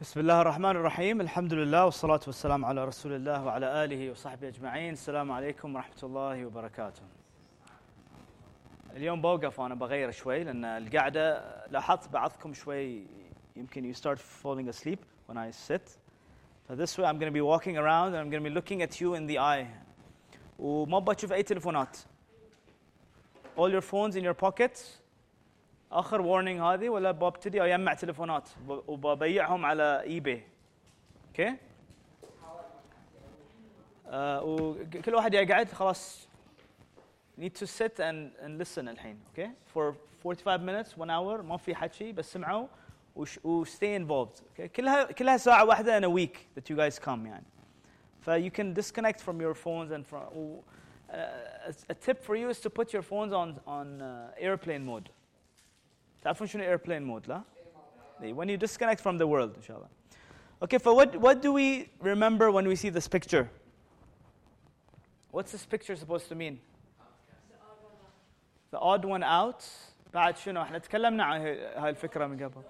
بسم الله الرحمن الرحيم الحمد لله والصلاة والسلام على رسول الله وعلى آله وصحبه أجمعين السلام عليكم ورحمة الله وبركاته اليوم بوقف وأنا بغير شوي لأن القعدة لاحظت بعضكم شوي يمكن you start falling asleep when I sit. So this way I'm going to be walking around and I'm going to be looking at you in the eye. وما بشوف أي تلفونات all your phones in your pockets. اخر warning هذه ولا ببتدي اجمع تليفونات وببيعهم على اي باي اوكي آه وكل واحد يقعد خلاص need to sit and, and listen الحين اوكي for 45 minutes 1 hour ما في حكي بس سمعوا وش و stay involved okay كلها كلها ساعه واحده in a week that you guys come يعني ف you can disconnect from your phones and from و, uh, a, a tip for you is to put your phones on on uh, airplane mode تعرفون شنو airplane mode لا؟ when you disconnect from the world إن شاء الله. Okay, for what, what do we remember when we see this picture? What's this picture supposed to mean? The odd one out. بعد شنو؟ احنا تكلمنا عن هاي الفكرة من قبل.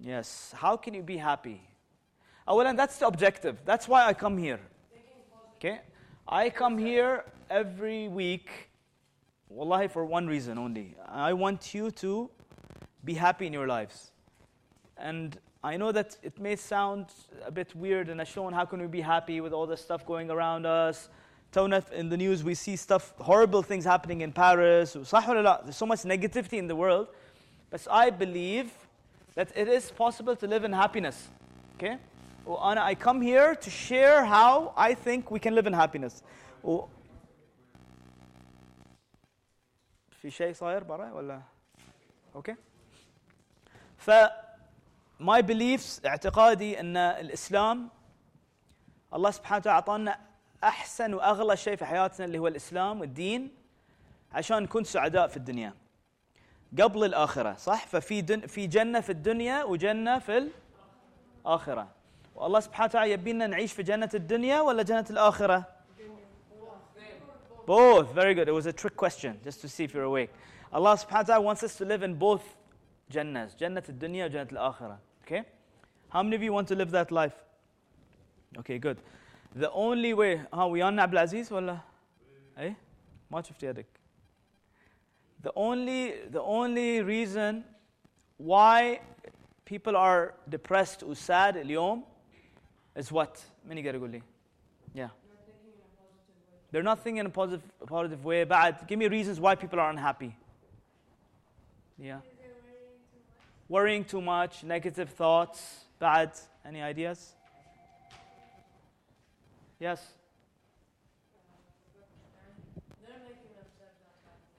Yes. How can you be happy? أولا that's the objective. That's why I come here. Okay? I come here every week Wallahi, for one reason only. I want you to be happy in your lives. And I know that it may sound a bit weird and Ashon, how can we be happy with all the stuff going around us? Tonaf, in the news, we see stuff, horrible things happening in Paris. There's so much negativity in the world. But I believe that it is possible to live in happiness. Okay? Oh, I come here to share how I think we can live in happiness. Oh, في شيء صاير برا ولا؟ أوكي. ف my beliefs اعتقادي إن الإسلام الله سبحانه وتعالى أعطانا أحسن وأغلى شيء في حياتنا اللي هو الإسلام والدين عشان نكون سعداء في الدنيا. قبل الآخرة صح؟ ففي دن في جنة في الدنيا وجنة في الآخرة. والله سبحانه وتعالى يبينا نعيش في جنة الدنيا ولا جنة الآخرة؟ Both. Very good. It was a trick question, just to see if you're awake. Allah subhanahu wa ta'ala wants us to live in both Jannahs, Jannat al-Dunya and Jannat al-Akhirah. Okay? How many of you want to live that life? Okay, good. The only way, ها ويانا عبد العزيز ولا؟ اي؟ ما شفت يدك. The only, the only reason why people are depressed or sad اليوم is what? من يقدر يقول لي؟ they're not thinking in a positive, positive way. Bad. Give me reasons why people are unhappy. Yeah. Worrying too much, negative thoughts, bad. Any ideas? Yes.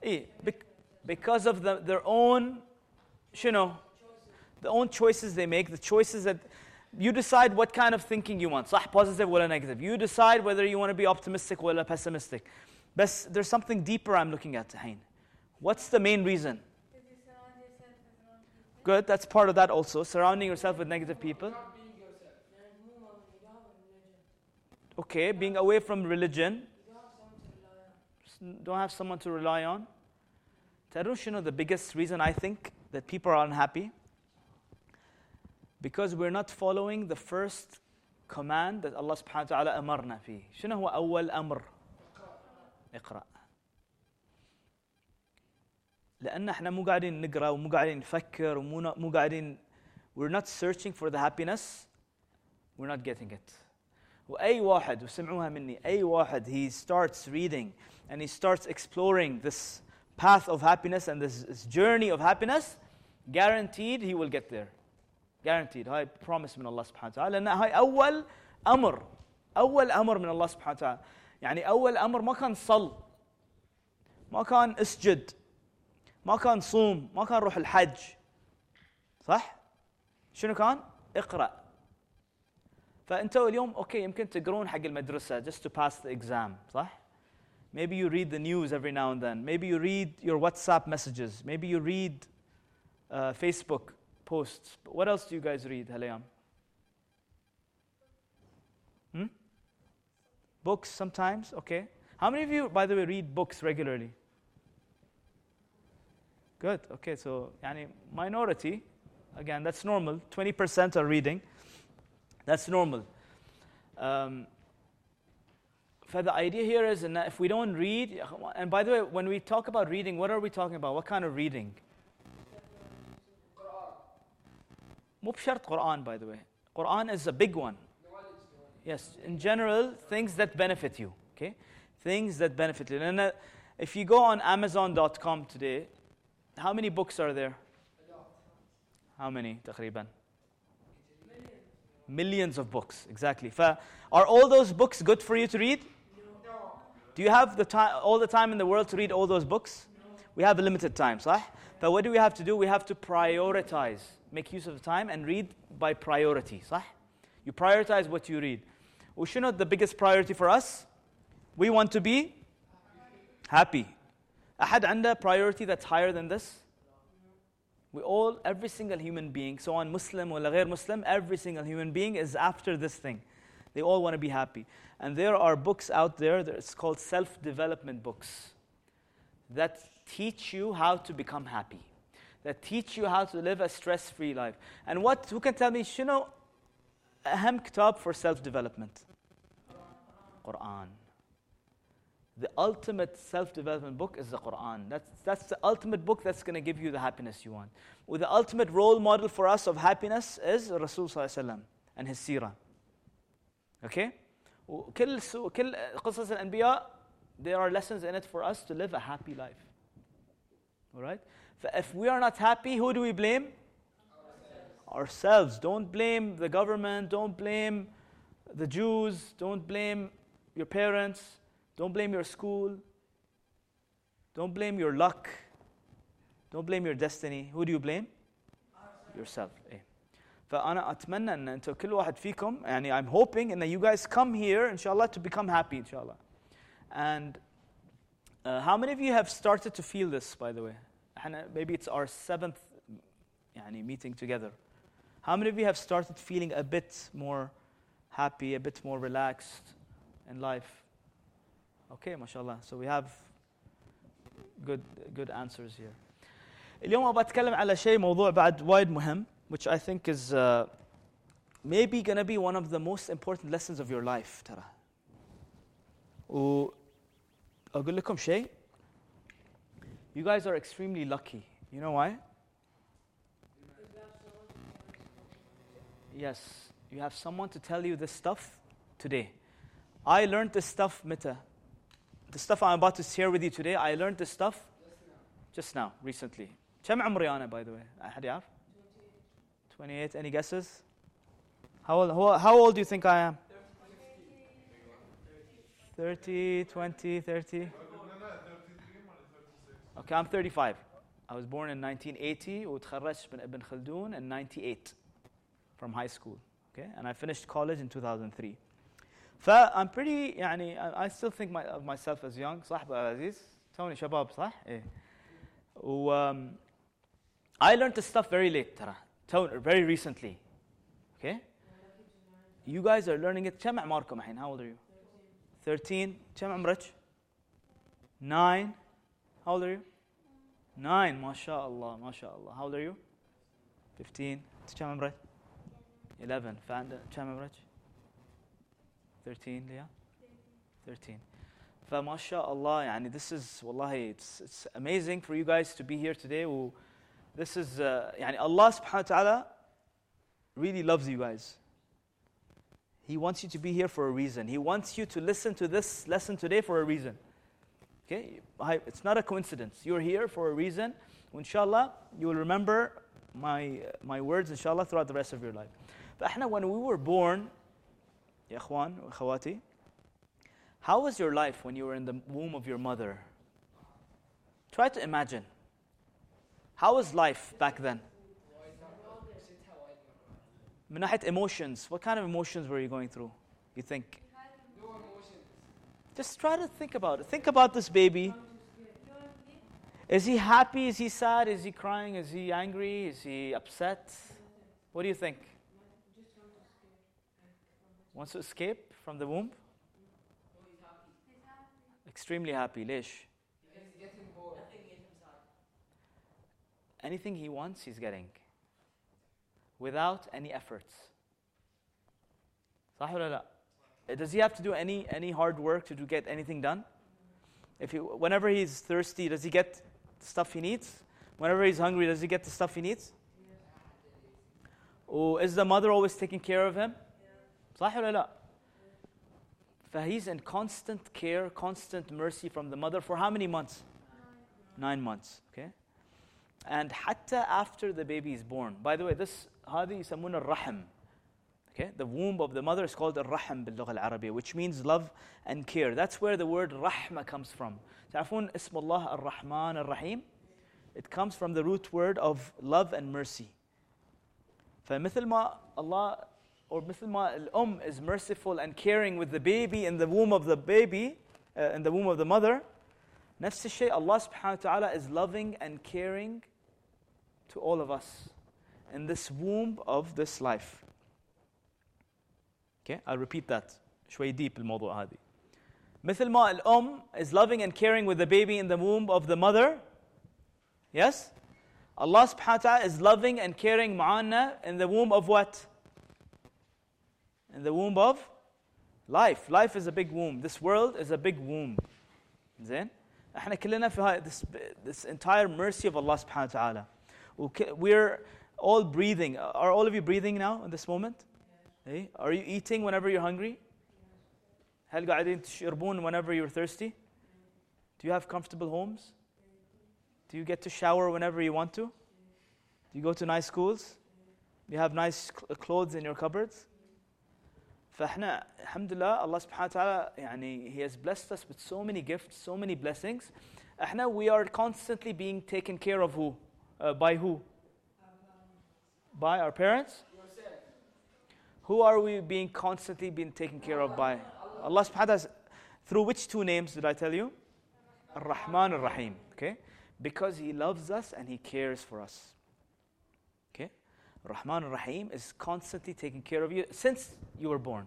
Eh, because of the, their own, you know, the own choices they make, the choices that you decide what kind of thinking you want صح positive or negative you decide whether you want to be optimistic or pessimistic but there's something deeper I'm looking at الحين what's the main reason good that's part of that also surrounding yourself with negative people okay being away from religion don't have someone to rely on تعرفون know the biggest reason I think that people are unhappy because we're not following the first command that Allah subhanahu wa ta'ala أمرنا فيه شنو هو أول أمر اقرأ لأن احنا مو قاعدين نقرأ ومو قاعدين نفكر ومو مو قاعدين we're not searching for the happiness we're not getting it وأي واحد وسمعوها مني أي واحد he starts reading and he starts exploring this path of happiness and this, this journey of happiness guaranteed he will get there Guaranteed هاي promise من الله سبحانه وتعالى لأن هاي أول أمر أول أمر من الله سبحانه وتعالى يعني أول أمر ما كان صل ما كان اسجد ما كان صوم ما كان روح الحج صح؟ شنو كان؟ اقرأ فأنتوا اليوم أوكي يمكن تقرون حق المدرسة just to pass the exam صح؟ Maybe you read the news every now and then. Maybe you read your WhatsApp messages. Maybe you read uh, Facebook posts. But what else do you guys read, Halayam? Hmm? Books sometimes, okay. How many of you, by the way, read books regularly? Good, okay, so yani minority, Again, that's normal. 20% are reading. That's normal. Um, the idea here is that if we don't read, and by the way, when we talk about reading, what are we talking about? What kind of reading? مو بشرط Quran, by the way. Quran is a big one. Yes, in general, things that benefit you. Okay, things that benefit you. And uh, if you go on Amazon.com today, how many books are there? How many, تقريبا? Millions of books, exactly. are all those books good for you to read? No. Do you have the time, all the time in the world to read all those books? No. We have a limited time, صح? But what do we have to do? We have to prioritize, make use of the time and read by priority, صح? You prioritize what you read. وشنو the biggest priority for us? We want to be happy. أحد عنده priority that's higher than this? We all, every single human being, so on Muslim or غير Muslim, every single human being is after this thing. They all want to be happy. And there are books out there, it's called self development books, that teach you how to become happy, that teach you how to live a stress free life. And what, who can tell me, you know, أهم كتاب for self development? Quran the ultimate self development book is the Quran. That's, that's the ultimate book that's going to give you the happiness you want. Well, the ultimate role model for us of happiness is Rasul and his seerah. Okay? وكل كل قصص الأنبياء there are lessons in it for us to live a happy life. All right? If we are not happy, who do we blame? Ourselves. Ourselves. Don't blame the government. Don't blame the Jews. Don't blame your parents don't blame your school. Don't blame your luck. Don't blame your destiny. Who do you blame? Yourself. إيه. فأنا أتمنى أن أنتم كل واحد فيكم يعني I'm hoping أن you guys come here إن شاء الله to become happy إن شاء الله. And uh, how many of you have started to feel this by the way? maybe it's our seventh يعني meeting together. How many of you have started feeling a bit more happy, a bit more relaxed in life? Okay, mashallah. So we have good good answers here. اليوم ابغى اتكلم على شيء موضوع بعد وايد مهم which I think is uh, maybe going to be one of the most important lessons of your life ترى. وأقول لكم شيء You guys are extremely lucky. You know why? Yes, you have someone to tell you this stuff today. I learned this stuff متى? the stuff I'm about to share with you today, I learned this stuff just now, recently. كم عمري أنا by the way? أحد يعرف? 28. Any guesses? How old, how old do you think I am? 30, 20, 30? Okay, I'm 35. I was born in 1980 وتخرجت من ابن خلدون in 98 from high school. Okay, and I finished college in 2003. فام بريتي يعني I still think my, of myself as young صح ابو عزيز توني شباب صح؟ ايه و um, I learned this stuff very late ترى very recently okay you guys are learning it كم اعماركم الحين how old are you 13 كم عمرك 9 how old are you 9 ما شاء الله ما شاء الله how old are you 15 كم عمرك 11 فعندك كم عمرك 13 Leah? 13 فما شاء الله يعني this is والله it's, it's amazing for you guys to be here today و this is uh, يعني Allah subhanahu wa ta'ala really loves you guys He wants you to be here for a reason. He wants you to listen to this lesson today for a reason. Okay? It's not a coincidence. You're here for a reason. Inshallah, you will remember my, my words, inshallah, throughout the rest of your life. But when we were born, يا إخوان وأخواتي How was your life when you were in the womb of your mother? Try to imagine. How was life back then? من ناحية emotions, what kind of emotions were you going through? You think? Just try to think about it. Think about this baby. Is he happy? Is he sad? Is he crying? Is he angry? Is he upset? What do you think? wants to escape from the womb? Extremely happy. ليش? Anything he wants, he's getting. without any efforts صح ولا لا does he have to do any any hard work to do, get anything done if he, whenever he's thirsty does he get the stuff he needs whenever he's hungry does he get the stuff he needs or is the mother always taking care of him صح ولا لا فhe's in constant care constant mercy from the mother for how many months nine months okay and حتى after the baby is born by the way this هذه يسمونه الرحم Okay, the womb of the mother is called الرحم باللغة العربية which means love and care. That's where the word رحمة comes from. تعرفون اسم الله الرحمن الرحيم? It comes from the root word of love and mercy. فمثل ما الله or مثل ما الأم is merciful and caring with the baby in the womb of the baby, uh, in the womb of the mother, نفس الشيء Allah subhanahu wa ta'ala is loving and caring to all of us in this womb of this life. Okay, I'll repeat that. شوي deep الموضوع هذه. مثل ما الأم is loving and caring with the baby in the womb of the mother. Yes? Allah subhanahu wa ta'ala is loving and caring معانا in the womb of what? In the womb of life. Life is a big womb. This world is a big womb. زين؟ احنا كلنا في هاي this, this entire mercy of Allah subhanahu wa ta'ala. We're all breathing. Are all of you breathing now in this moment? Hey, are you eating whenever you're hungry? هل قاعدين تشربون whenever you're thirsty? Do you have comfortable homes? Do you get to shower whenever you want to? Do you go to nice schools? Do you have nice clothes in your cupboards? فاحنا الحمد لله Allah subhanahu wa ta'ala يعني he has blessed us with so many gifts, so many blessings. احنا we are constantly being taken care of who? Uh, by who? By our parents? Who are we being constantly being taken care of by? Allah subhanahu wa ta'ala. Through which two names did I tell you? Ar-Rahman Ar-Rahim. Okay? Because He loves us and He cares for us. Okay? Rahman Ar-Rahim is constantly taking care of you since you were born.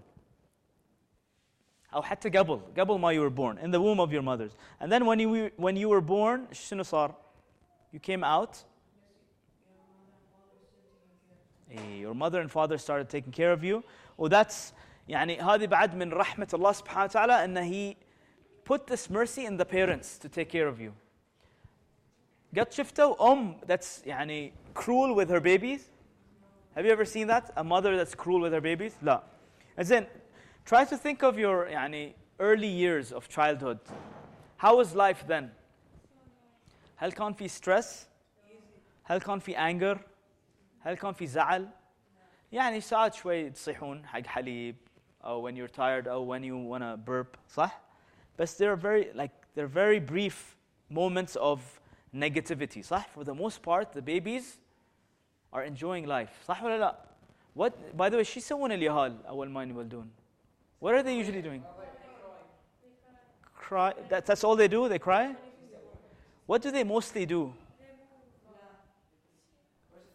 أو حتى قبل قبل ما you were born in the womb of your mothers and then when you when you were born شنو صار you came out your mother and father started taking care of you وذاتس يعني هذه بعد من رحمة الله سبحانه وتعالى أن he put this mercy in the parents to take care of you قد شفتوا أم that's يعني cruel with her babies have you ever seen that a mother that's cruel with her babies لا as in try to think of your يعني early years of childhood how was life then هل كان في stress هل كان في anger هل كان في زعل؟ يعني ساعات شوي تصيحون حق حليب أو when you're tired أو when you wanna burp صح؟ بس they're very like they're very brief moments of negativity صح؟ For the most part the babies are enjoying life صح ولا لا؟ What by the way شو يسوون اليهال أول ما يولدون؟ What are they usually doing? Cry. That, that's all they do? They cry? What do they mostly do?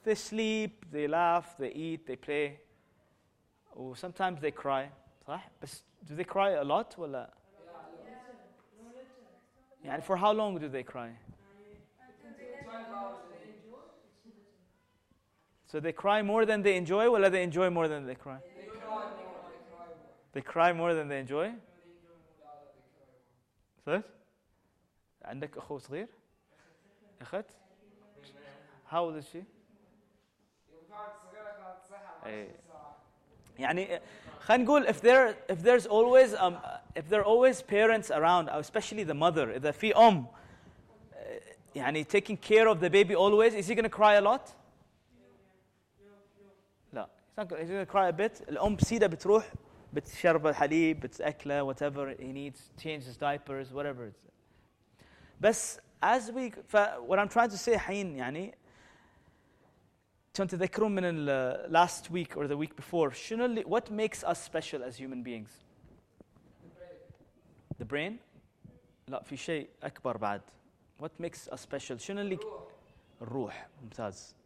They sleep, they laugh, they eat, they play. Or sometimes they cry. صح؟ بس do they cry a lot ولا؟ يعني for how long do they cry? So they cry more than they enjoy ولا they enjoy more than they cry? They cry more than they enjoy? صدق؟ عندك أخو صغير؟ أخت؟ How old is she? يعني خلينا نقول if there if there's always um, if there are always parents around especially the mother إذا في أم يعني taking care of the baby always is he going to cry a lot؟ لا he's not going to cry a bit الأم بسيدة بتروح بتشربه حليب بتأكله whatever he needs change his diapers whatever it's بس as we ف what I'm trying to say الحين يعني كنت تذكرون من ال last week or the week before شنو اللي what makes us special as human beings the brain لا في شيء أكبر بعد what makes us special شنو اللي الروح ممتاز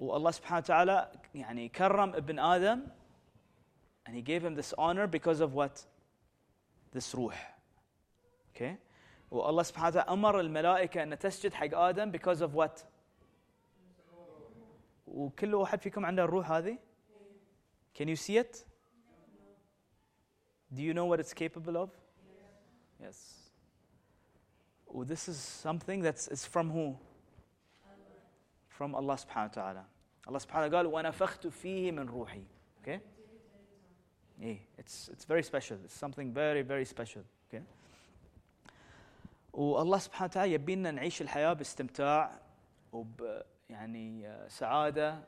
والله سبحانه وتعالى يعني كرم ابن آدم and he gave him this honor because of what this روح okay والله سبحانه وتعالى أمر الملائكة أن تسجد حق آدم because of what وكل واحد فيكم عنده الروح هذه Can you see it? Do you know what it's capable of? Yes. Well, this is something that's is from who? From Allah subhanahu wa ta'ala. Allah subhanahu wa ta'ala قال وَنَفَخْتُ فِيهِ مِنْ روحي. Okay? Yeah, it's, it's very special. It's something very, very special. Okay? والله سبحانه وتعالى يبينا نعيش الحياة باستمتاع وب يعني سعادة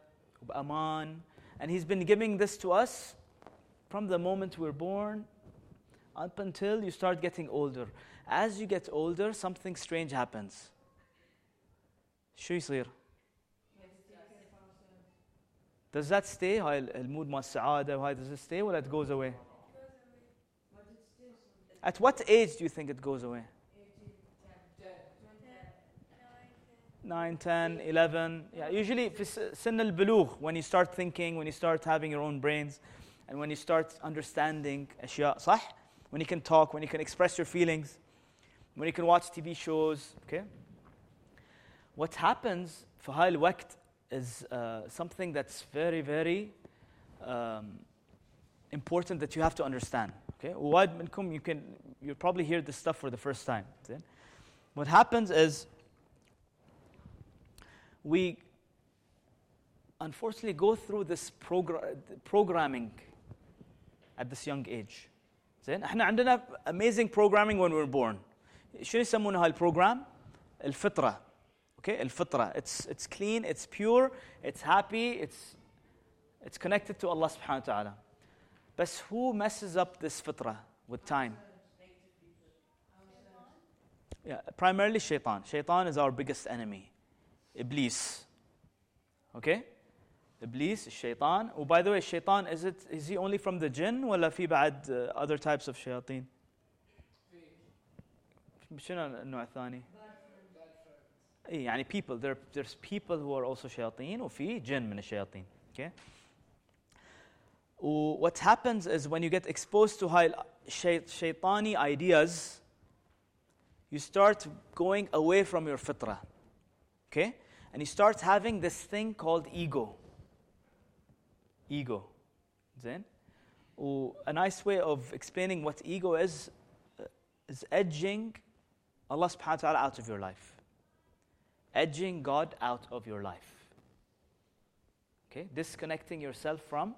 وبأمان and he's been giving this to us from the moment we're born up until you start getting older as you get older something strange happens شو يصير Does that stay هاي المود مال السعادة وهاي does it stay ولا it goes away At what age do you think it goes away 9, 10, 11. Yeah, usually في سن البلوغ when you start thinking, when you start having your own brains, and when you start understanding أشياء صح? When you can talk, when you can express your feelings, when you can watch TV shows, okay? What happens في هاي الوقت is uh, something that's very, very um, important that you have to understand. Okay? ووايد منكم you can you probably hear this stuff for the first time. What happens is we unfortunately go through this progr- programming at this young age زين احنا عندنا amazing programming when we're born شنو يسمونها هالبروجرام الفطره okay الفطره it's it's clean it's pure it's happy it's it's connected to Allah subhanahu wa ta'ala بس who messes up this fitra with time yeah, primarily shaitan shaitan is our biggest enemy Iblis. Okay? Iblis, الشيطان. Oh, by the way, shaitan, is, it, is he only from the jinn ولا في بعد uh, other types of shayateen? شنو النوع الثاني؟ اي يعني people there, there's people who are also shayateen وفي جن من الشياطين okay what happens is when you get exposed to high shaitani ideas you start going away from your fitrah okay and he starts having this thing called ego. Ego. Then, a nice way of explaining what ego is uh, is edging Allah subhanahu wa ta'ala out of your life. Edging God out of your life. Okay? Disconnecting yourself from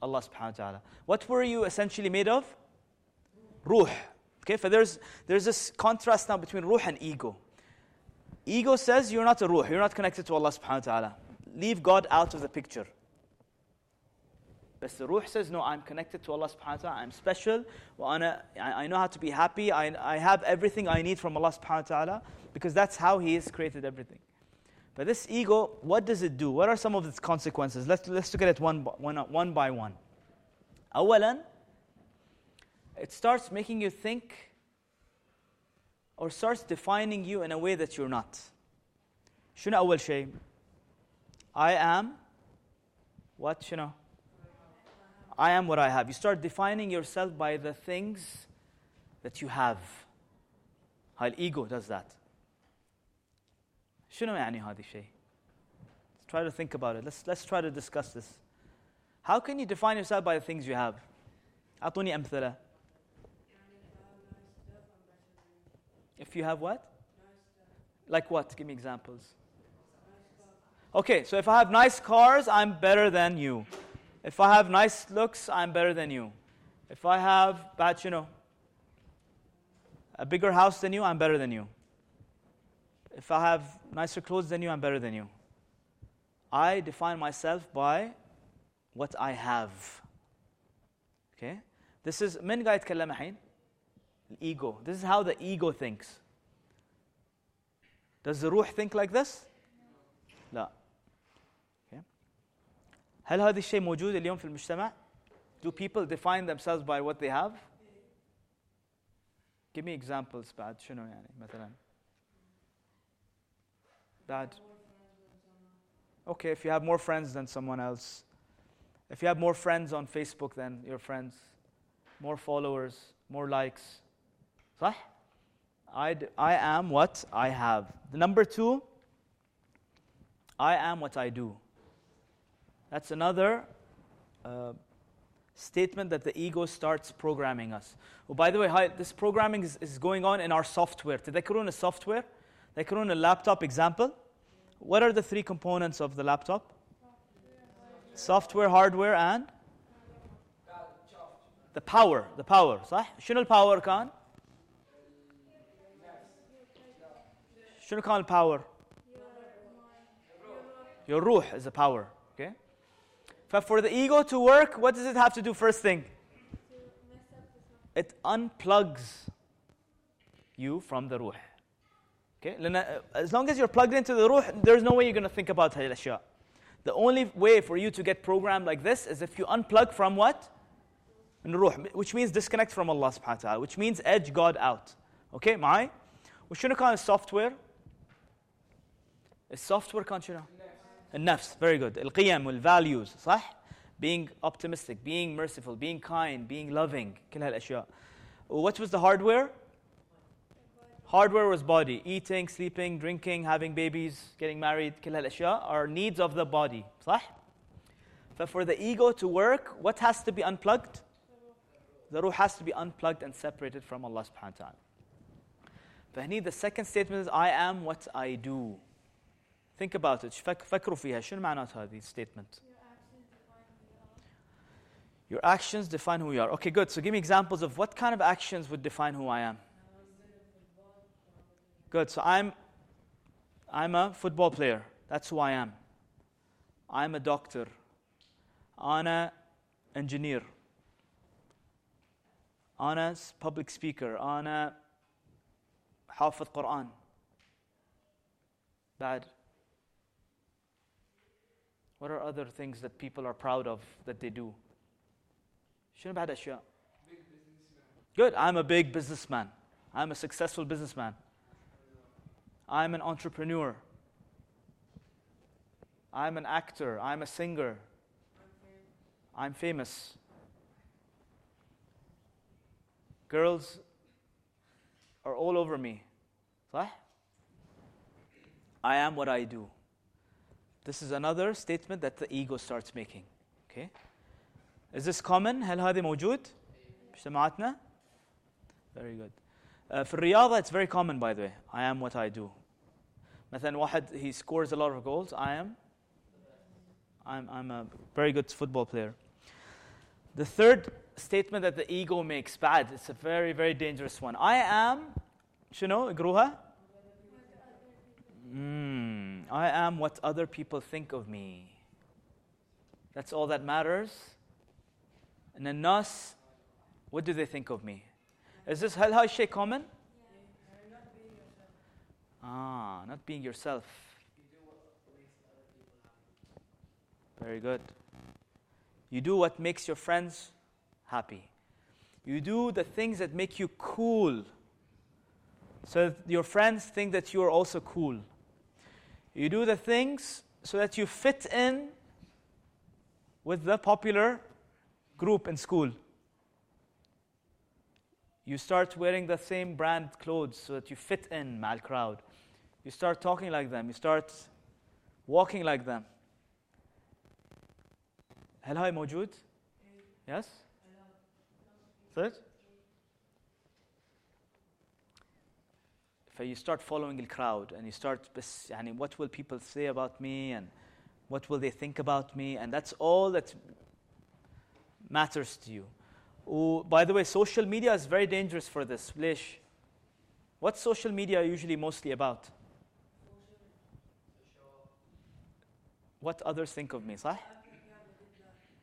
Allah subhanahu wa ta'ala. What were you essentially made of? Ruh. Okay, so there's, there's this contrast now between ruh and ego. Ego says you're not a ruh, you're not connected to Allah subhanahu wa ta'ala. Leave God out of the picture. But the ruh says, no, I'm connected to Allah subhanahu wa ta'ala, I'm special, I know how to be happy, I, I have everything I need from Allah subhanahu wa ta'ala, because that's how He has created everything. But this ego, what does it do? What are some of its consequences? Let's, let's look at it one, one, one by one. أولا, it starts making you think or starts defining you in a way that you're not. شنو أول شيء؟ I am what شنو؟ I am what I have. You start defining yourself by the things that you have. هاي الإيجو does that. شنو يعني هذا الشيء؟ Try to think about it. Let's, let's try to discuss this. How can you define yourself by the things you have? أعطوني أمثلة. If you have what? Like what? Give me examples. Okay, so if I have nice cars, I'm better than you. If I have nice looks, I'm better than you. If I have, bad, you know, a bigger house than you, I'm better than you. If I have nicer clothes than you, I'm better than you. I define myself by what I have. Okay? This is من قاعد يتكلم الحين؟ ego. This is how the ego thinks. Does the ruh think like this? لا. Okay. هل هذا الشيء موجود اليوم في المجتمع? Do people define themselves by what they have? Give me examples بعد شنو يعني مثلا؟ بعد Okay, if you have more friends than someone else, if you have more friends on Facebook than your friends, more followers, more likes, صح؟ I, I am what I have. The number two, I am what I do. That's another uh, statement that the ego starts programming us. Oh, by the way, hi, this programming is, is going on in our software. تذكرون software? تذكرون laptop example? What are the three components of the laptop? Software, hardware, and the power. The power, صح؟ شنو الباور كان؟ شنو كان الباور؟ Your ruh is a power. Okay? But for the ego to work, what does it have to do first thing? It unplugs you from the ruh. Okay? As long as you're plugged into the ruh, there's no way you're going to think about هذه الأشياء. The only way for you to get programmed like this is if you unplug from what? ruh, which means disconnect from Allah subhanahu wa ta'ala, which means edge God out. Okay, معي؟ وشنو كان السوفتوير؟ السوفتوير كان شنو؟ النفس very good القيم والvalues صح being optimistic being merciful being kind being loving كل هالاشياء what was the hardware hardware was body eating sleeping drinking having babies getting married كل هالاشياء are needs of the body صح but for the ego to work what has to be unplugged the ruh has to be unplugged and separated from Allah subhanahu wa ta'ala فهني the second statement is I am what I do Think about it. فكروا فيها. شنو معنات هذه statement? Your actions define who you are. Okay, good. So give me examples of what kind of actions would define who I am. Good. So I'm I'm a football player. That's who I am. I'm a doctor. أنا engineer. أنا public speaker. أنا حافظ قرآن. بعد what are other things that people are proud of that they do? شنو بعد أشياء؟ Good. I'm a big businessman. I'm a successful businessman. I'm an entrepreneur. I'm an actor. I'm a singer. I'm famous. Girls are all over me. صح؟ I am what I do. This is another statement that the ego starts making. Okay? Is this common؟ هل هذا موجود؟ مجتمعاتنا؟ Very good. Uh, في الرياضة it's very common by the way. I am what I do. مثلا واحد he scores a lot of goals. I am I'm, I'm a very good football player. The third statement that the ego makes bad. It's a very very dangerous one. I am شنو اقروها؟ Mm, I am what other people think of me. That's all that matters. And then nas, what do they think of me? Is this hal shay common? Ah, not being yourself. Very good. You do what makes your friends happy. You do the things that make you cool. So your friends think that you are also cool. You do the things so that you fit in with the popular group in school. You start wearing the same brand clothes so that you fit in mal crowd. You start talking like them. You start walking like them. هل هاي موجود؟ Yes? Third? you start following the crowd and you start بس يعني what will people say about me and what will they think about me and that's all that matters to you oh, by the way social media is very dangerous for this ليش what's social media usually mostly about what others think of me صح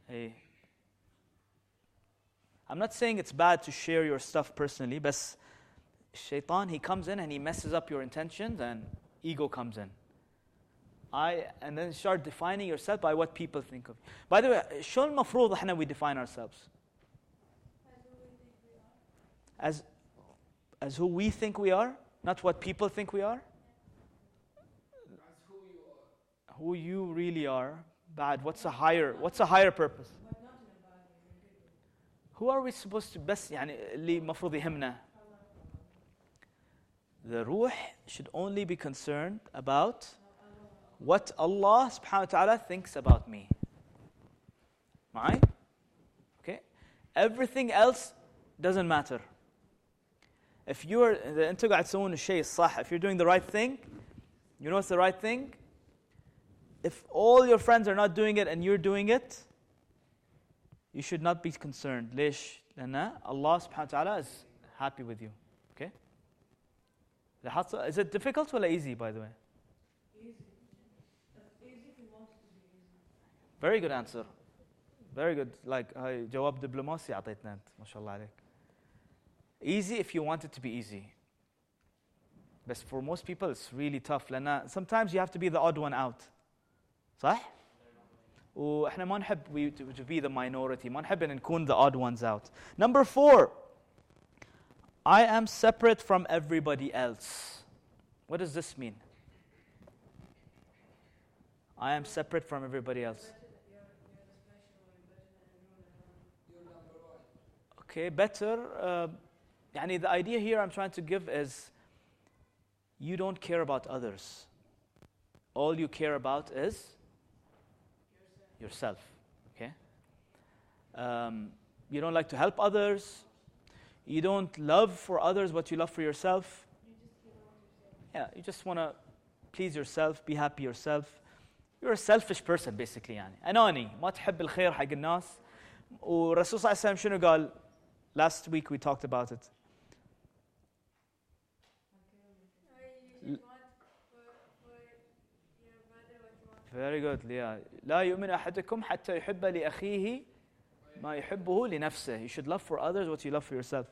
hey. I'm not saying it's bad to share your stuff personally بس shaitan, he comes in and he messes up your intentions and ego comes in. I, and then start defining yourself by what people think of you. By the way, شو المفروض احنا we define ourselves? As, as who we think we are, not what people think we are. Who you really are. Bad. What's a higher? What's a higher purpose? Who are we supposed to best يعني اللي المفروض يهمنا the ruh should only be concerned about what Allah subhanahu wa ta'ala thinks about me. My? Okay? Everything else doesn't matter. If you're the if you're doing the right thing, you know what's the right thing? If all your friends are not doing it and you're doing it, you should not be concerned. Lish, Allah subhanahu wa ta'ala is happy with you. okay is it difficult or easy by the way very good answer very good like هاي جواب دبلوماسي اعطيتنا انت ما شاء الله عليك easy if you want it to be easy but for most people it's really tough لأن sometimes you have to be the odd one out صح؟ واحنا ما نحب we to be the minority ما نحب ان نكون the odd ones out number four I am separate from everybody else. What does this mean? I am separate from everybody else. Okay, better. Uh, yani the idea here I'm trying to give is you don't care about others. All you care about is yourself. Okay? Um, you don't like to help others You don't love for others what you love for yourself. Yeah, you just want to please yourself, be happy yourself. You're a selfish person basically يعني أناني ما تحب الخير حق الناس والرسول صلى الله عليه وسلم شنو قال last week we talked about it Very good, Leah. لا يؤمن أحدكم حتى يحب لأخيه ما يحبه لنفسه. You should love for others what you love for yourself.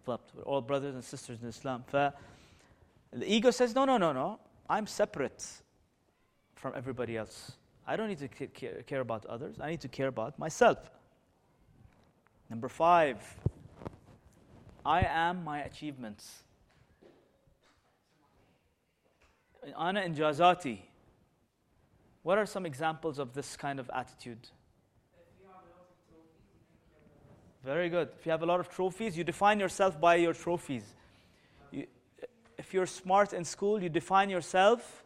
بالضبط. We're all brothers and sisters in Islam. ف the ego says, no, no, no, no. I'm separate from everybody else. I don't need to care, care about others. I need to care about myself. Number five, I am my achievements. أنا إنجازاتي. What are some examples of this kind of attitude? Very good. If you have a lot of trophies, you define yourself by your trophies. You, if you're smart in school, you define yourself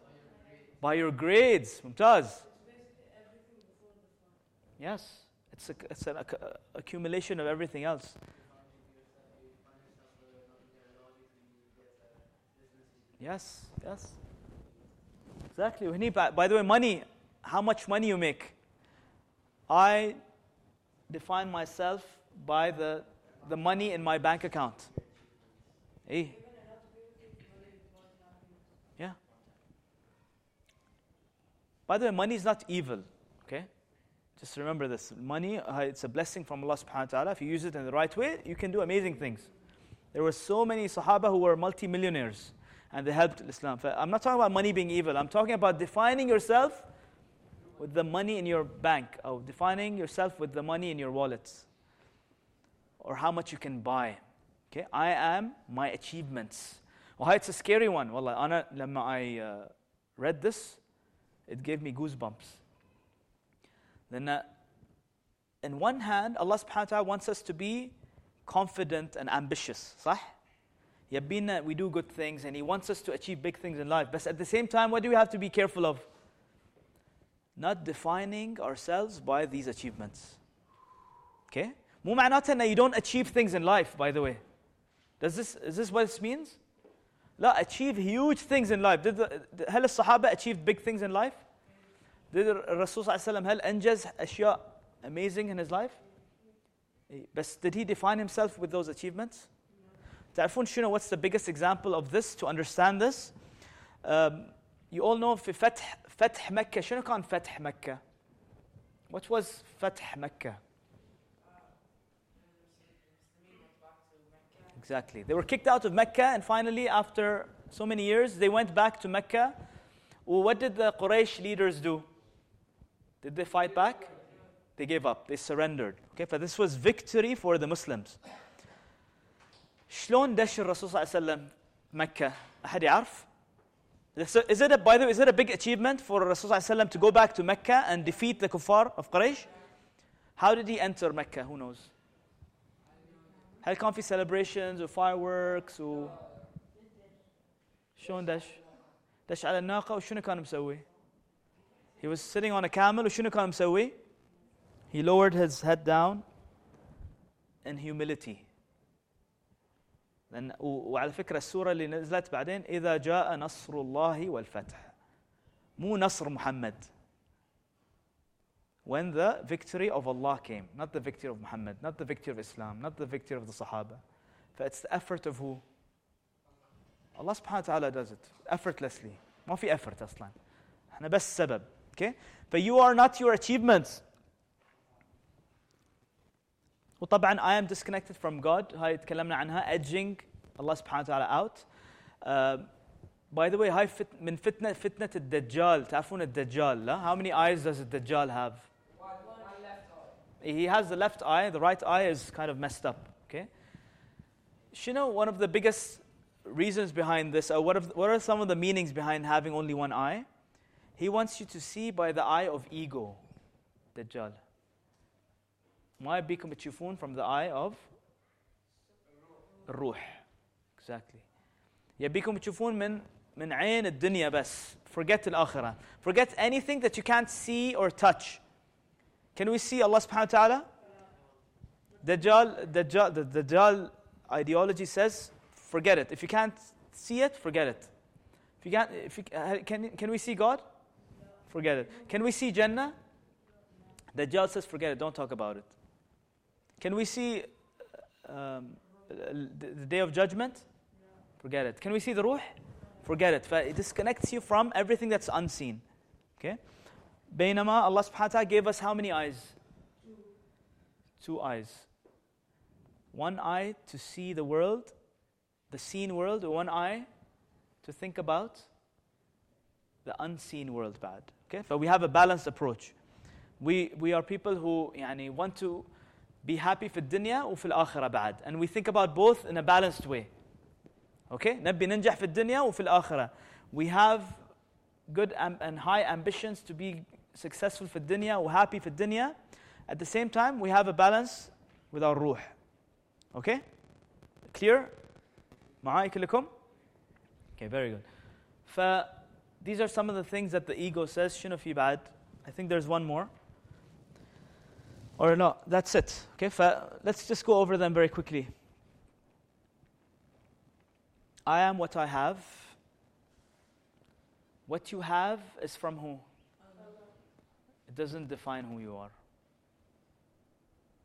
by your grades. Mumtaz. Yes, it's, a, it's an accumulation of everything else. Yes, yes. Exactly. By the way, money, how much money you make. I define myself by the, the money in my bank account. Hey. Yeah. By the way, money is not evil. Okay? Just remember this. Money, uh, it's a blessing from Allah subhanahu wa ta'ala. If you use it in the right way, you can do amazing things. There were so many Sahaba who were multimillionaires and they helped Islam. I'm not talking about money being evil. I'm talking about defining yourself with the money in your bank, or defining yourself with the money in your wallets, or how much you can buy. Okay, I am my achievements. Well, it's a scary one. Wallah, أنا لما I uh, read this, it gave me goosebumps. Then, uh, in one hand, Allah subhanahu wa ta'ala wants us to be confident and ambitious. صح? يبينا we do good things and he wants us to achieve big things in life. But at the same time, what do we have to be careful of? Not defining ourselves by these achievements. Okay? مو معناته ان you don't achieve things in life, by the way. Does this, is this what this means? لا achieve huge things in life. Did the, هل الصحابة achieved big things in life? Did الرسول صلى الله عليه وسلم هل أنجز أشياء amazing in his life? But did he define himself with those achievements? تعرفون شنو what's the biggest example of this to understand this um, you all know في فتح فتح مكة شنو كان فتح مكة what was فتح مكة Exactly. They were kicked out of Mecca, and finally, after so many years, they went back to Mecca. Well, what did the Quraysh leaders do? Did they fight back? They gave up. They surrendered. Okay, but this was victory for the Muslims. شلون دش الرسول صلى الله عليه وسلم مكة؟ أحد يعرف؟ Is it a, by the way, is it a big achievement for Rasul صلى الله عليه وسلم to go back to Mecca and defeat the kuffar of Quraysh? How did he enter Mecca? Who knows? هل كان في celebrations و fireworks و شلون دش؟ دش على الناقة وشنو كان مسوي؟ He he was sitting on a camel وشنو كان مسوي he lowered his head down in humility لأن وعلى فكرة السورة اللي نزلت بعدين إذا جاء نصر الله والفتح مو نصر محمد when the victory of Allah came not the victory of Muhammad not the victory of Islam not the victory of the Sahaba فit's the effort of who Allah subhanahu wa ta'ala does it effortlessly ما في effort أصلا احنا بس سبب okay but you are not your achievements وطبعا I am disconnected from God هاي تكلمنا عنها edging الله سبحانه وتعالى out uh, by the way هاي فت من فتنة فتنة الدجال تعرفون الدجال لا how many eyes does the Dajjal have he has the left eye the right eye is kind of messed up okay you know one of the biggest reasons behind this or what, what are some of the meanings behind having only one eye he wants you to see by the eye of ego Dajjal ما يبيكم تشوفون from the eye of الروح exactly يبيكم تشوفون من من عين الدنيا بس forget الآخرة forget anything that you can't see or touch can we see Allah subhanahu wa ta'ala Dajjal, Dajjal, the Dajjal ideology says forget it if you can't see it forget it if you can't if you, can, can we see God forget it can we see Jannah Dajjal says forget it don't talk about it can we see um, the, the, day of judgment? Forget it. Can we see the ruh? Forget it. It disconnects you from everything that's unseen. Okay? Bainama, Allah subhanahu wa ta'ala gave us how many eyes? Two eyes. One eye to see the world, the seen world, one eye to think about the unseen world bad. Okay? So we have a balanced approach. We, we are people who yani, want to be happy في الدنيا وفي الآخرة بعد and we think about both in a balanced way okay نبي ننجح في الدنيا وفي الآخرة we have good and high ambitions to be successful في الدنيا وhappy في الدنيا at the same time we have a balance with our روح okay clear معاي كلكم okay very good ف these are some of the things that the ego says شنو في بعد I think there's one more or no, that's it. Okay, let's just go over them very quickly. I am what I have. What you have is from who? It doesn't define who you are.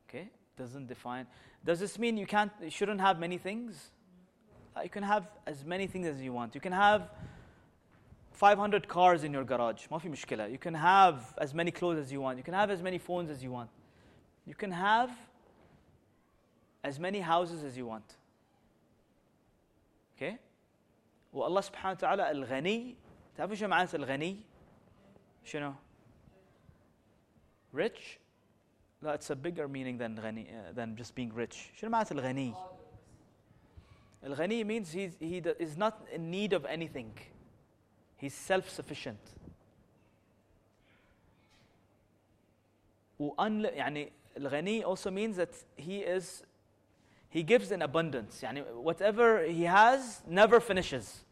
Okay? It doesn't define. Does this mean you can't you shouldn't have many things? Uh, you can have as many things as you want. You can have 500 cars in your garage. You can have as many clothes as you want. You can have as many phones as you want. You can have as many houses as you want. Okay? والله سبحانه وتعالى الغني تعرفوا شو معنى الغني؟ شنو؟ Rich? لا it's a bigger meaning than غني uh, than just being rich. شنو معنى الغني؟ الغني means he, he is not in need of anything. He's self-sufficient. وأن يعني الغني also means that he is he gives in abundance يعني whatever he has never finishes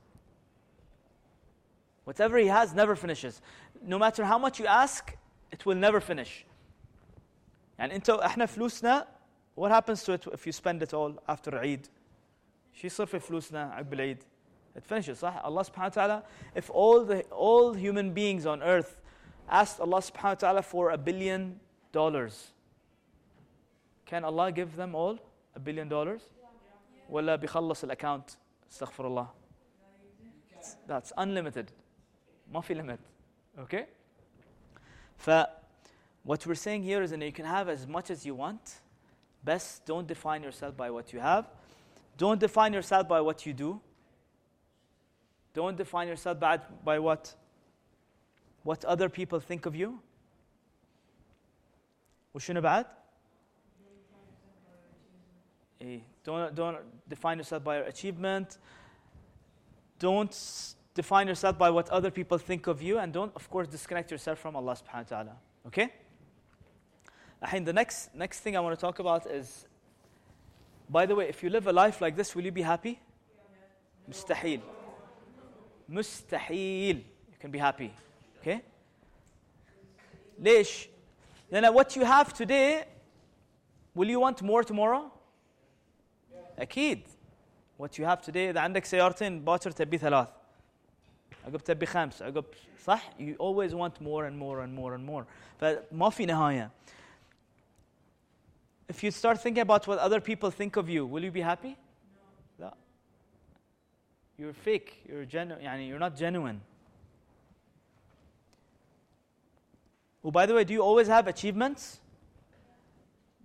whatever he has never finishes no matter how much you ask it will never finish يعني انت احنا فلوسنا what happens to it if you spend it all after عيد شو يصير في فلوسنا عقب العيد it finishes صح Allah subhanahu wa ta'ala if all the all human beings on earth asked Allah subhanahu wa ta'ala for a billion dollars can Allah give them all a billion dollars? ولا بيخلص الاكونت استغفر الله that's unlimited ما في limit okay ف what we're saying here is that you can have as much as you want best don't define yourself by what you have don't define yourself by what you do don't define yourself by, by what what other people think of you وشنو بعد don't, don't define yourself by your achievement. Don't define yourself by what other people think of you. And don't, of course, disconnect yourself from Allah subhanahu wa ta'ala. Okay? And the next, next thing I want to talk about is by the way, if you live a life like this, will you be happy? Mustahil. Mustahil. You can be happy. Okay? ليش؟ لأن what you have today will you want more tomorrow؟ أكيد what you have today إذا عندك سيارتين باكر تبي ثلاث عقب تبي خمس عقب صح؟ you always want more and more and more and more فما في نهاية if you start thinking about what other people think of you will you be happy؟ لا you're fake you're genuine يعني you're not genuine Oh, by the way, do you always have achievements?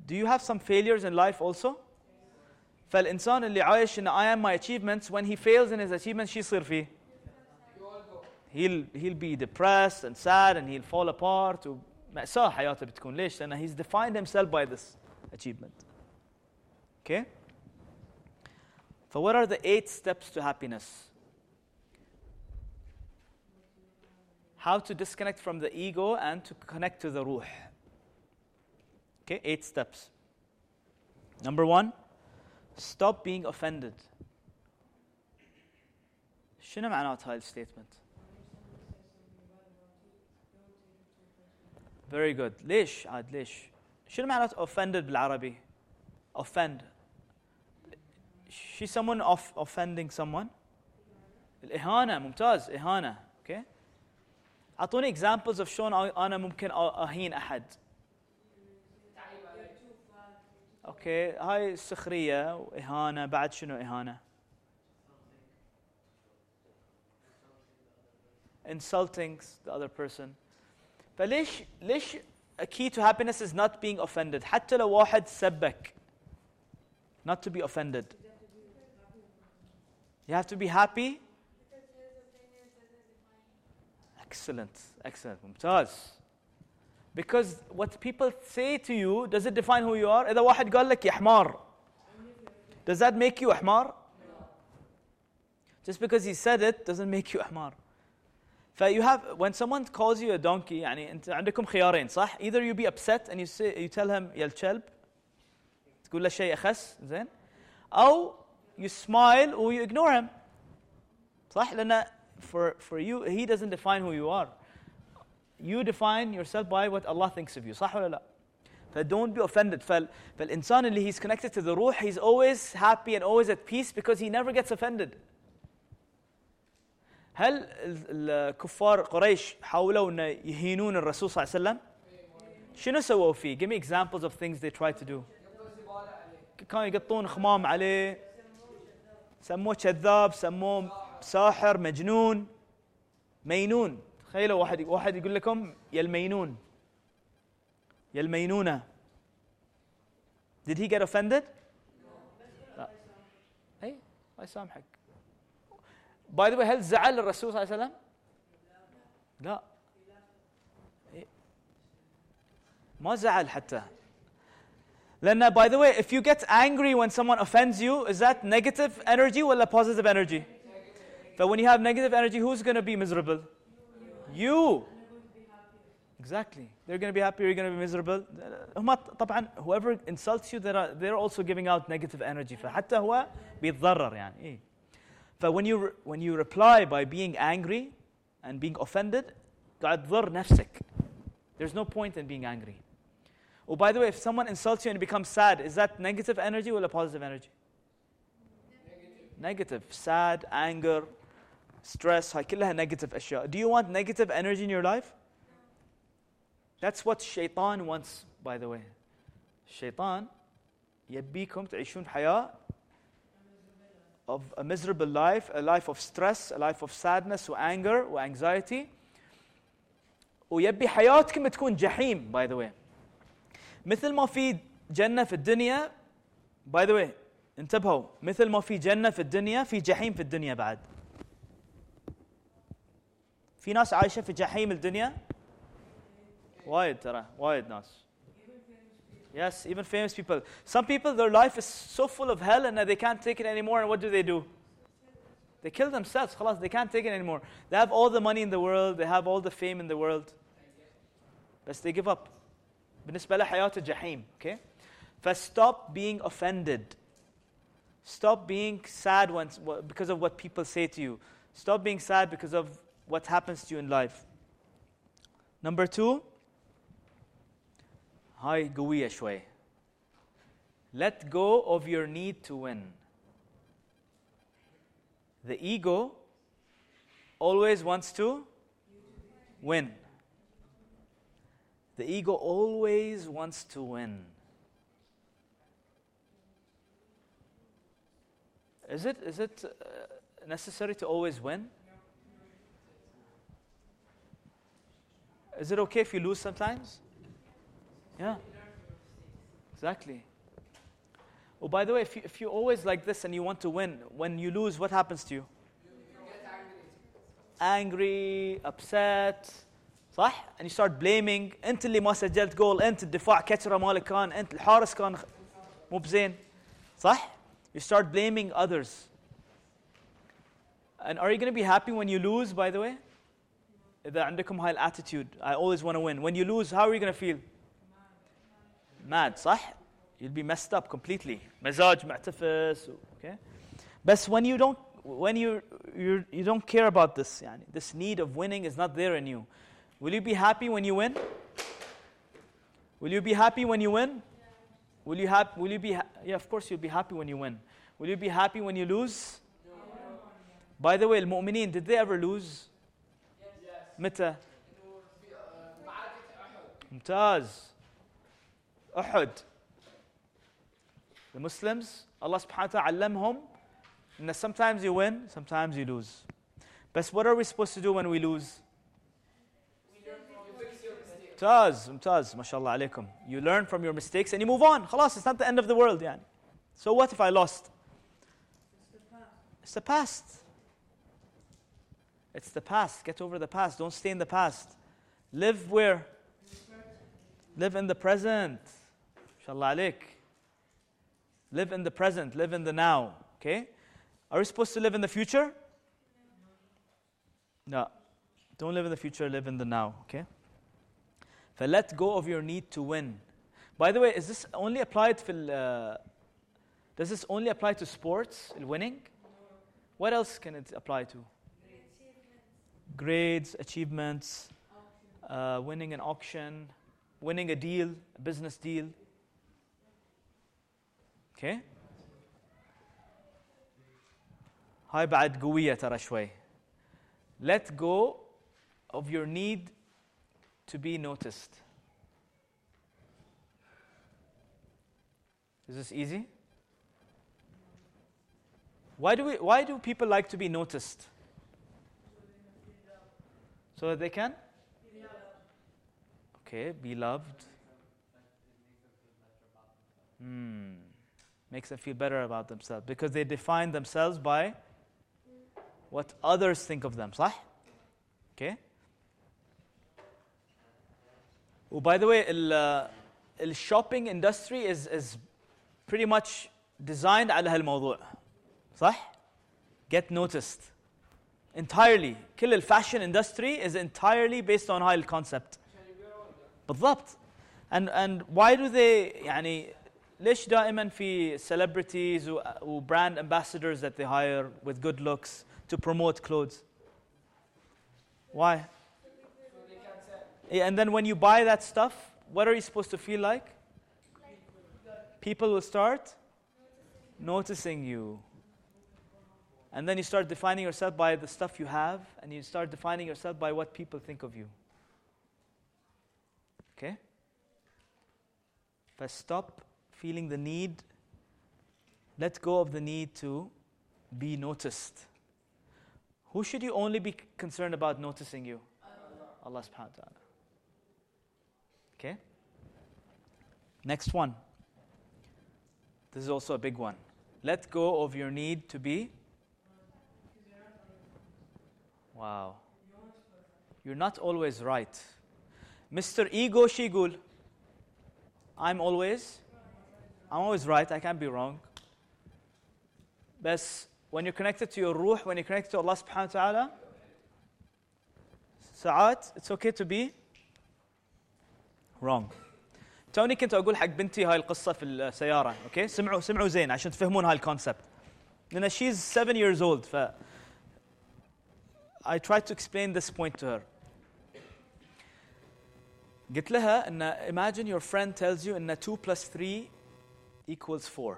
Do you have some failures in life also? فالإنسان اللي عايش إن I am my achievements when he fails in his achievements شو يصير فيه؟ He'll, he'll be depressed and sad and he'll fall apart ومأساة حياته بتكون ليش؟ لأنه he's defined himself by this achievement. Okay? So what are the eight steps to happiness? how to disconnect from the ego and to connect to the ruh. Okay, eight steps. Number one, stop being offended. شنو معنات هاي الستيتمنت؟ Very good. ليش عاد ليش؟ شنو معنات offended بالعربي؟ offend. She someone off offending someone؟ الإهانة ممتاز إهانة. Okay. اعطوني examples of شلون انا ممكن اهين احد اوكي هاي سخريه واهانه بعد شنو اهانه insulting the other person فليش ليش a key to happiness is not being offended حتى لو واحد سبك not to be offended you have to be happy Excellent, excellent, ممتاز. Because what people say to you, does it define who you are? إذا واحد قال لك يا حمار, does that make you a حمار? Just because he said it doesn't make you a حمار. you have when someone calls you a donkey يعني انت عندكم خيارين صح؟ Either you be upset and you say you tell him يا الكلب تقول له شيء اخس زين او you smile or you ignore him صح؟ لان for, for you, He doesn't define who you are. You define yourself by what Allah thinks of you. صح ولا لا? فدون't be offended. فالإنسان اللي he's connected to the ruh, he's always happy and always at peace because he never gets offended. هل الكفار قريش حاولوا أن يهينون الرسول صلى الله عليه وسلم؟ شنو سووا فيه؟ Give me examples of things they tried to do. كانوا يقطون خمام عليه سموه كذاب سموه ساحر مجنون مينون تخيلوا واحد واحد يقول لكم يا المينون يا المينونة Did he get offended؟ لا اي الله يسامحك باي ذا هل زعل الرسول صلى الله عليه وسلم؟ لا ما زعل حتى لأن by the way if you get angry when someone offends you is that negative energy ولا positive energy؟ But when you have negative energy, who's going to be miserable? You. Exactly. They're going to be happy, you're going to be miserable. طبعا whoever insults you, they're, they're also giving out negative energy. فحتى هو بيتضرر يعني. إيه. But when you, when you reply by being angry and being offended, قاعد تضر نفسك. There's no point in being angry. Oh, by the way, if someone insults you and becomes sad, is that negative energy or positive energy? Negative. Negative. Sad, anger, stress هاي كلها negative أشياء do you want negative energy in your life that's what shaitan wants by the way الشيطان يبيكم تعيشون حياة of a miserable life a life of stress a life of sadness و anger و anxiety. ويبي حياتكم تكون جحيم by the way. مثل ما في جنة في الدنيا by the way انتبهوا. مثل ما في جنة في الدنيا في جحيم في الدنيا بعد. في ناس عايشة في جحيم الدنيا؟ وايد ترى وايد ناس. Yes, even famous people. Some people, their life is so full of hell and they can't take it anymore. And what do they do? They kill themselves. خلاص, they can't take it anymore. They have all the money in the world. They have all the fame in the world. But they give up. بالنسبة له حياته جحيم. Okay? stop being offended. Stop being sad once, because of what people say to you. Stop being sad because of what happens to you in life. Number two, هاي قوية شوي let go of your need to win the ego always wants to win the ego always wants to win is it is it uh, necessary to always win is it okay if you lose sometimes yeah. Exactly. Oh, by the way, if you, if you always like this and you want to win, when you lose, what happens to you? Angry, upset, صح؟ And you start blaming أنت اللي ما سجلت جول أنت الدفاع كترة مالك كان أنت الحارس كان مو بزين صح؟ You start blaming others. And are you going to be happy when you lose, by the way? إذا عندكم هاي attitude, I always want to win. When you lose, how are you going to feel? mad, صح? You'll be messed up completely. مزاج mu'tafis, okay? But when you don't when you you you don't care about this, يعني, this need of winning is not there in you. Will you be happy when you win? Will you be happy when you win? Will you hap- Will you be? Ha- yeah, of course you'll be happy when you win. Will you be happy when you lose? No. By the way, al-mu'mineen, did they ever lose? Yes. Mita. ممتاز. أحد. The Muslims, Allah subhanahu wa ta'ala allamhum. And sometimes you win, sometimes you lose. But what are we supposed to do when we lose? Mumtaz, mumtaz, mashallah alaikum. You learn from your mistakes and you move on. Khalas, it's not the end of the world. Yani. So what if I lost? It's the past. It's the past. Get over the past. Don't stay in the past. Live where? Live in the present. Inshallah. Live in the present, live in the now. Okay? Are we supposed to live in the future? No. Don't live in the future, live in the now. Okay? For let go of your need to win. By the way, is this only applied to, uh, does this only apply to sports, winning? What else can it apply to? Grades, achievements, uh, winning an auction, winning a deal, a business deal. اوكي هاي بعد قوية ترى شوي let go of your need to be noticed is this easy why do we why do people like to be noticed so that they can okay be loved hmm makes them feel better about themselves because they define themselves by what others think of them صح? Okay? Oh, by the way, the uh, shopping industry is, is pretty much designed على هالموضوع صح؟ Get noticed entirely كل fashion industry is entirely based on هاي concept بالضبط and and why do they يعني ليش دائما في celebrities و brand ambassadors that they hire with good looks to promote clothes? Why? Yeah, and then when you buy that stuff, what are you supposed to feel like? People will start noticing you. And then you start defining yourself by the stuff you have, and you start defining yourself by what people think of you. Okay? First, stop feeling the need, let go of the need to be noticed. Who should you only be concerned about noticing you? Allah subhanahu wa ta'ala. Okay? Next one. This is also a big one. Let go of your need to be. Wow. You're not always right. Mr. Ego Shigul. I'm always I'm always right, I can't be wrong. But when you're connected to your ruh, when you're connected to Allah subhanahu wa ta'ala, ساعات it's okay to be wrong. توني كنت اقول حق بنتي هاي القصه في السياره اوكي سمعوا سمعوا زين عشان تفهمون هاي الكونسبت لان she's seven years old ف I tried to explain this point to her قلت لها ان imagine your friend tells you ان 2 plus 3 equals 4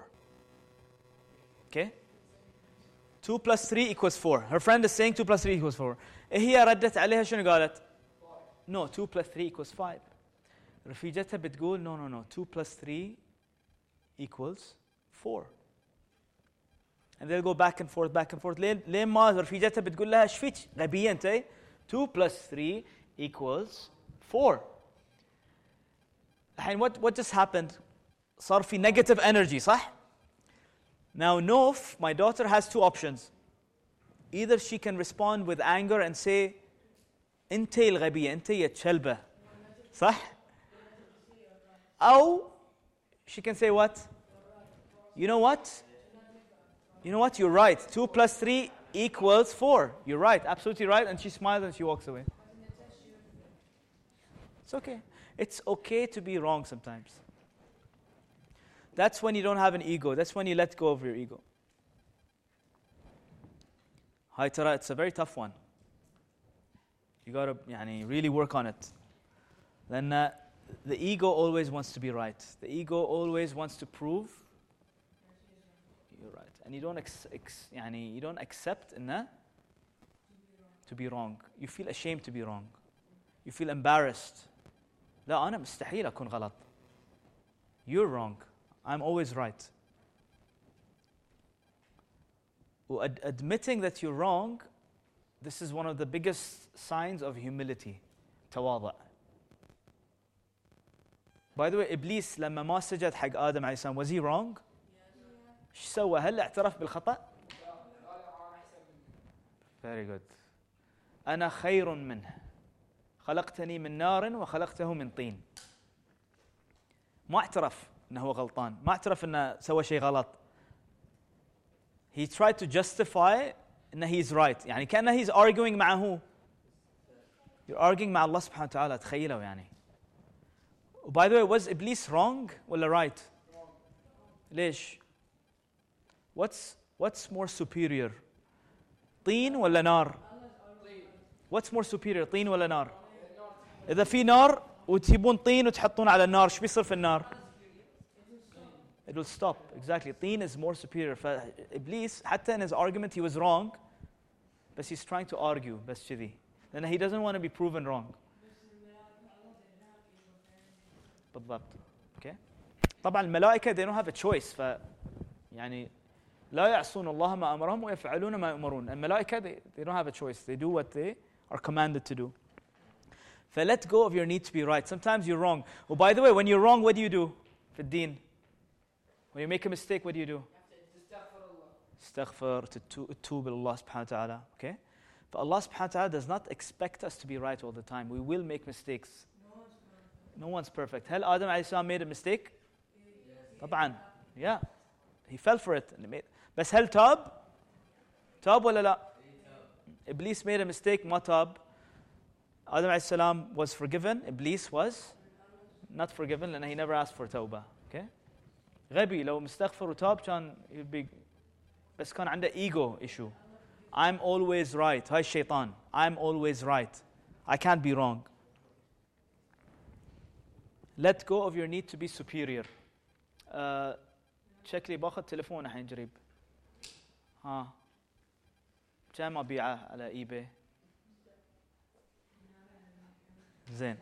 okay 2 plus 3 equals 4 her friend is saying 2 plus 3 equals 4 هي ردت عليها شنو قالت no 2 plus 3 equals 5 رفيجتها بتقول no no no 2 plus 3 equals 4 and they'll go back and forth back and forth لين لين ما رفيجتها بتقول لها ايش فيك غبيه انت 2 plus 3 equals 4 الحين what what just happened صار في negative energy صح now Nof my daughter has two options either she can respond with anger and say انت الغبيه انت يا كلبه صح او she can say what you know what you know what you're right 2 plus 3 equals 4 you're right absolutely right and she smiles and she walks away it's okay it's okay to be wrong sometimes that's when you don't have an ego that's when you let go of your ego هاي ترى it's a very tough one you got to يعني really work on it لأن the ego always wants to be right the ego always wants to prove you're right and you don't ex, ex, يعني you don't accept إنه to be wrong you feel ashamed to be wrong you feel embarrassed لا أنا مستحيل أكون غلط you're wrong I'm always right Ad- admitting that you're wrong this is one of the biggest signs of humility تواضع By the way إبليس لما ما سجد حق آدم عليه السلام was he wrong؟ ايش سوى؟ هل اعترف بالخطأ؟ Very good أنا خير منه خلقتني من نار وخلقته من طين ما اعترف إنه هو غلطان. ما اعترف إنه سوى شيء غلط. He tried to justify إنه he's right. يعني كأنه he's arguing مع هو you're arguing مع الله سبحانه وتعالى. تخيلوا يعني. By the way was ابليس wrong ولا right? ليش؟ What's what's more superior? طين ولا نار? What's more superior طين ولا نار? إذا في نار وتجيبون طين وتحطون على النار إيش بيصير في النار؟ it will stop exactly طين is more superior فابليس حتى in his argument he was wrong بس he's trying to argue بس كذي لان he doesn't want to be proven wrong بالضبط اوكي طبعا الملائكه they don't have a choice ف يعني لا يعصون الله ما امرهم ويفعلون ما يؤمرون الملائكه they, they don't have a choice they do what they are commanded to do ف let go of your need to be right sometimes you're wrong oh by the way when you're wrong what do you do في الدين when you make a mistake what do you do استغفر تتوب الى الله سبحانه وتعالى okay فالله سبحانه وتعالى does not expect us to be right all the time we will make mistakes no one's perfect هل آدم عليه السلام made a mistake طبعا yeah he fell for it and he made بس هل تاب تاب ولا لا إبليس made a mistake ما تاب آدم عليه السلام was forgiven إبليس was not forgiven لأنه he never asked for توبة okay غبي. لو مستغفر وتاب كان بس كان عنده ايجو ايشو I'm always right. هاي الشيطان. I'm always right. I can't be wrong. Let go of your need to be superior. Uh, شكلي باخذ تليفون الحين قريب. ها. كم ابيعه على اي بي زين.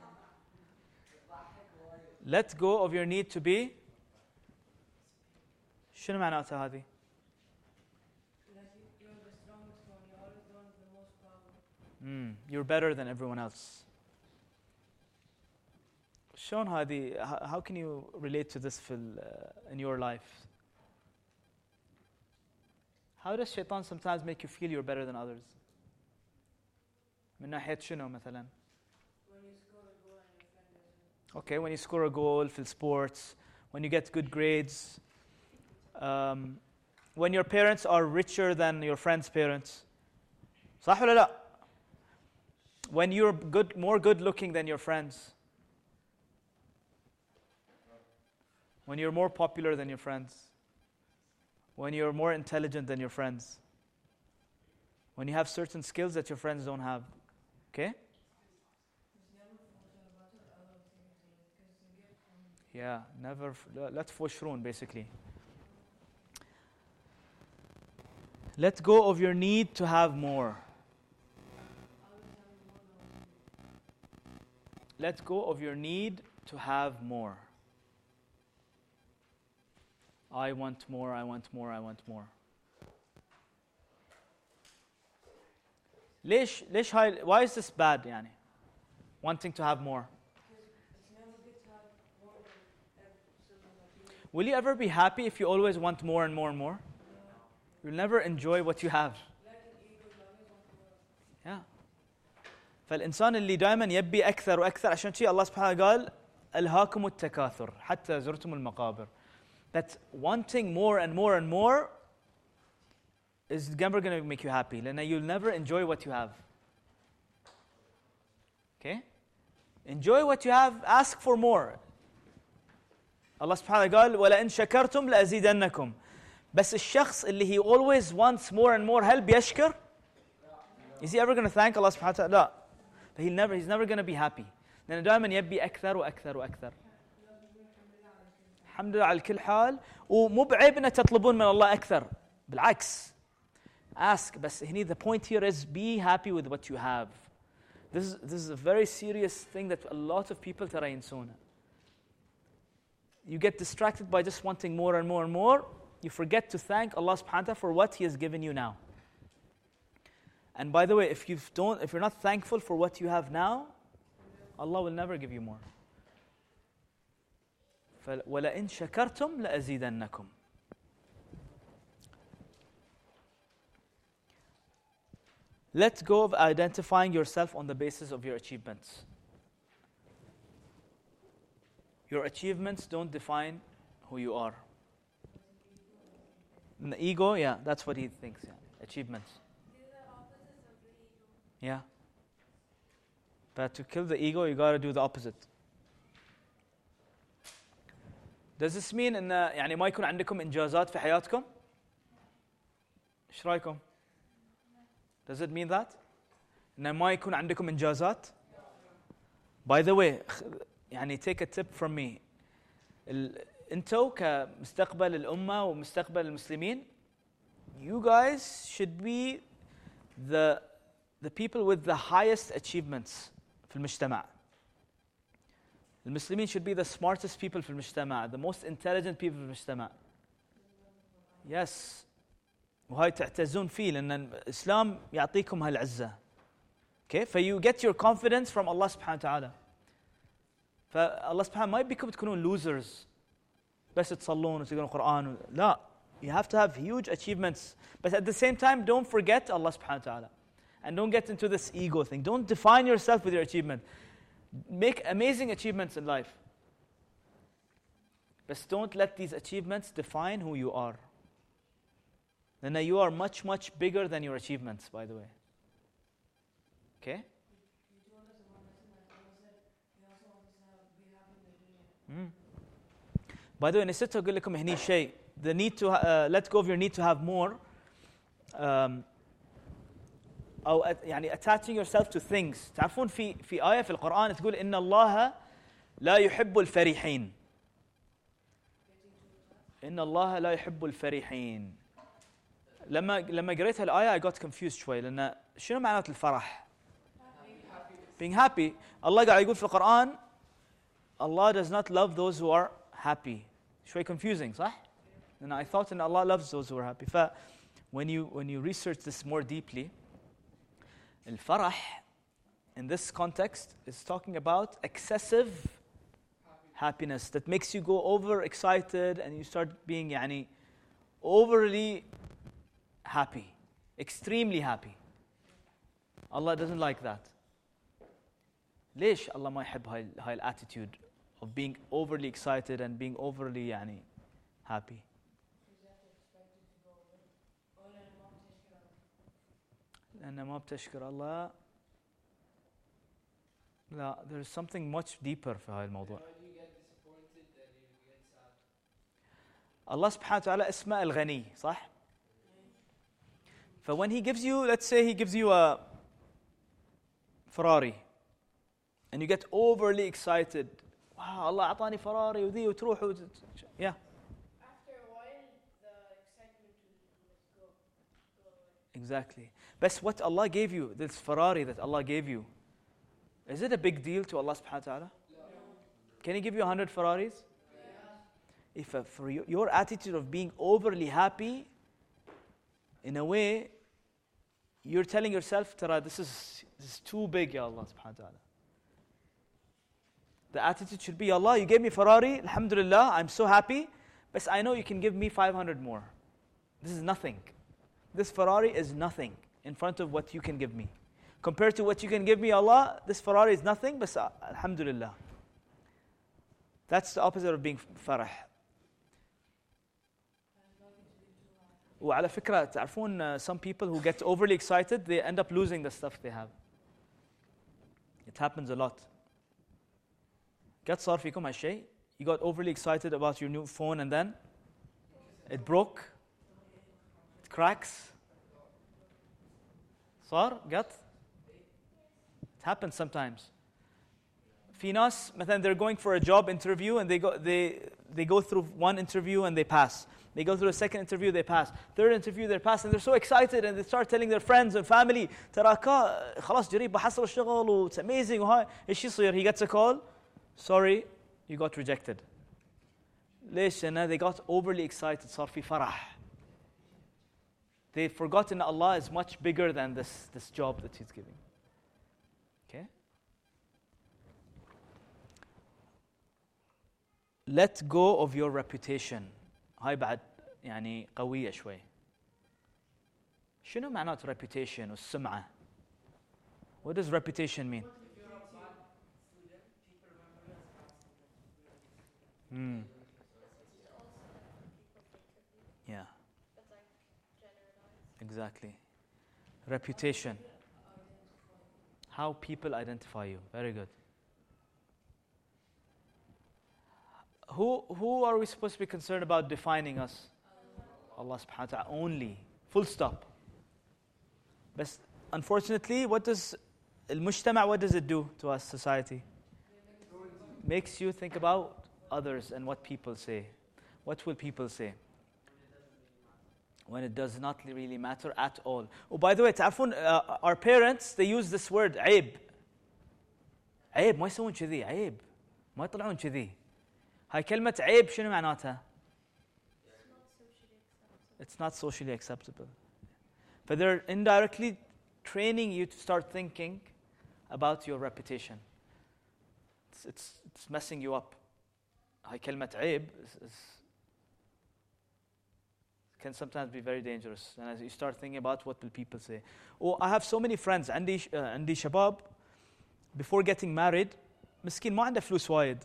Let go of your need to be شنو معناته هذه؟ Mm, you're better than everyone else. شلون هذه how can you relate to this في uh, in your life? How does shaitan sometimes make you feel you're better than others? من ناحية شنو مثلا؟ Okay, when you score a goal في sports, when you get good grades, um, when your parents are richer than your friends' parents. صح ولا لا؟ When you're good, more good looking than your friends. When you're more popular than your friends. When you're more intelligent than your friends. When you have certain skills that your friends don't have. Okay? Yeah, never, f- لا لا تفوشرون basically. Let go of your need to have more. Let go of your need to have more. I want more, I want more, I want more. ليش ليش هاي why is this bad يعني wanting to have more Will you ever be happy if you always want more and more and more? You'll never enjoy what you have. Yeah. فالإنسان اللي دائما يبي أكثر وأكثر عشان شيء الله سبحانه قال ألهاكم التكاثر حتى زرتم المقابر. That wanting more and more and more is never going to make you happy. لأن you'll never enjoy what you have. Okay? Enjoy what you have, ask for more. الله سبحانه قال ولئن شكرتم لأزيدنكم بس الشخص اللي he always wants more and more هل بيشكر؟ Is he ever going to thank Allah سبحانه وتعالى؟ لا. He'll never, he's never going to be happy. لأنه دائما يبي أكثر وأكثر وأكثر. الحمد لله على كل حال ومو بعيب أن تطلبون من الله أكثر. بالعكس. Ask بس هني the point here is be happy with what you have. This is, this is a very serious thing that a lot of people ترى ينسونه. You get distracted by just wanting more and more and more. You forget to thank Allah subhanahu wa ta'ala for what He has given you now. And by the way, if you don't if you're not thankful for what you have now, Allah will never give you more. فل- وَلَئِن شَكَرْتُمْ لَأَزِيدَنَّكُمْ Let go of identifying yourself on the basis of your achievements. Your achievements don't define who you are. And the ego, yeah, that's what he thinks. Yeah. Achievements. Yeah. But to kill the ego, you got to do the opposite. Does this mean ان يعني ما يكون عندكم انجازات في حياتكم؟ ايش رايكم؟ Does it mean that؟ ان ما يكون عندكم انجازات؟ By the way, خ- يعني take a tip from me. ال- انتوا كمستقبل الامه ومستقبل المسلمين you guys should be the the people with the highest achievements في المجتمع. المسلمين should be the smartest people في المجتمع, the most intelligent people في المجتمع. Yes. وهاي تعتزون فيه لأن الإسلام يعطيكم هالعزة. Okay? فيو get your confidence from Allah سبحانه وتعالى. فالله سبحانه ما يبيكم تكونون losers بس تصلون وتقرون القرآن و... لا you have to have huge achievements but at the same time don't forget Allah سبحانه وتعالى and don't get into this ego thing don't define yourself with your achievement make amazing achievements in life but don't let these achievements define who you are then you are much much bigger than your achievements by the way okay Mm. The way, نسيت أقول لكم هني شيء the need to uh, let go of your need to have more um, at- يعني attaching yourself to things. تعرفون في في آية في القرآن تقول إن الله لا يحب الفرحين. إن الله لا يحب الفرحين. لما لما قريت هالآية I got confused شوي لأن شنو معنات الفرح؟ being happy. الله قاعد يقول في القرآن Allah does not love those who are happy. شوي confusing صح؟ And I thought that Allah loves those who are happy. ف when you when you research this more deeply, الفرح in this context is talking about excessive happiness that makes you go over excited and you start being يعني overly happy, extremely happy. Allah doesn't like that. ليش الله ما يحب هاي هاي الاتيتيود of being overly excited and being overly يعني happy لأن ما بتشكر الله لا there is something much deeper في هاي الموضوع الله سبحانه وتعالى اسمه الغني صح؟ ف when he gives you let's say he gives you a Ferrari and you get overly excited آه الله اعطاني فراري وذي وتروح وت... yeah After a while, the excitement will go. go away. exactly بس what Allah gave you this Ferrari that Allah gave you is it a big deal to Allah subhanahu wa ta'ala can he give you 100 Ferraris if uh, for your, your attitude of being overly happy in a way you're telling yourself Tara, this is, this is too big ya Allah subhanahu wa ta'ala the attitude should be Allah you gave me Ferrari alhamdulillah I'm so happy but I know you can give me 500 more this is nothing this Ferrari is nothing in front of what you can give me compared to what you can give me Allah this Ferrari is nothing but uh, alhamdulillah that's the opposite of being farah وعلى فكرة تعرفون uh, some people who get overly excited they end up losing the stuff they have it happens a lot قد صار فيكم هالشيء you got overly excited about your new phone and then it broke it cracks صار قط it happens sometimes في ناس مثلا they're going for a job interview and they go they they go through one interview and they pass they go through a second interview they pass third interview they pass and they're so excited and they start telling their friends and family تراك خلاص جريب بحصل الشغل و it's amazing وهاي ايش يصير he gets a call sorry you got rejected ليش لأن they got overly excited صار في فرح they've forgotten that Allah is much bigger than this, this job that He's giving. Okay? Let go of your reputation. هاي بعد يعني قوية شوي. شنو معنات reputation والسمعة؟ What does reputation mean? Hmm. Yeah. Exactly. Reputation. How people identify you. Very good. Who, who are we supposed to be concerned about defining us? Allah subhanahu wa ta'ala only. Full stop. But unfortunately, what does al what does it do to us, society? Makes you think about others and what people say. What will people say? when it does not really matter at all. Oh, by the way, تعرفون uh, our parents they use this word عيب. عيب ما يسوون كذي عيب ما يطلعون كذي. هاي كلمة عيب شنو معناتها؟ It's not socially acceptable. But they're indirectly training you to start thinking about your reputation. It's, it's, it's messing you up. هاي كلمة عيب is, is can sometimes be very dangerous. And as you start thinking about what will people say. Oh, I have so many friends. عندي ش- uh, عندي شباب before getting married مسكين ما عنده فلوس وايد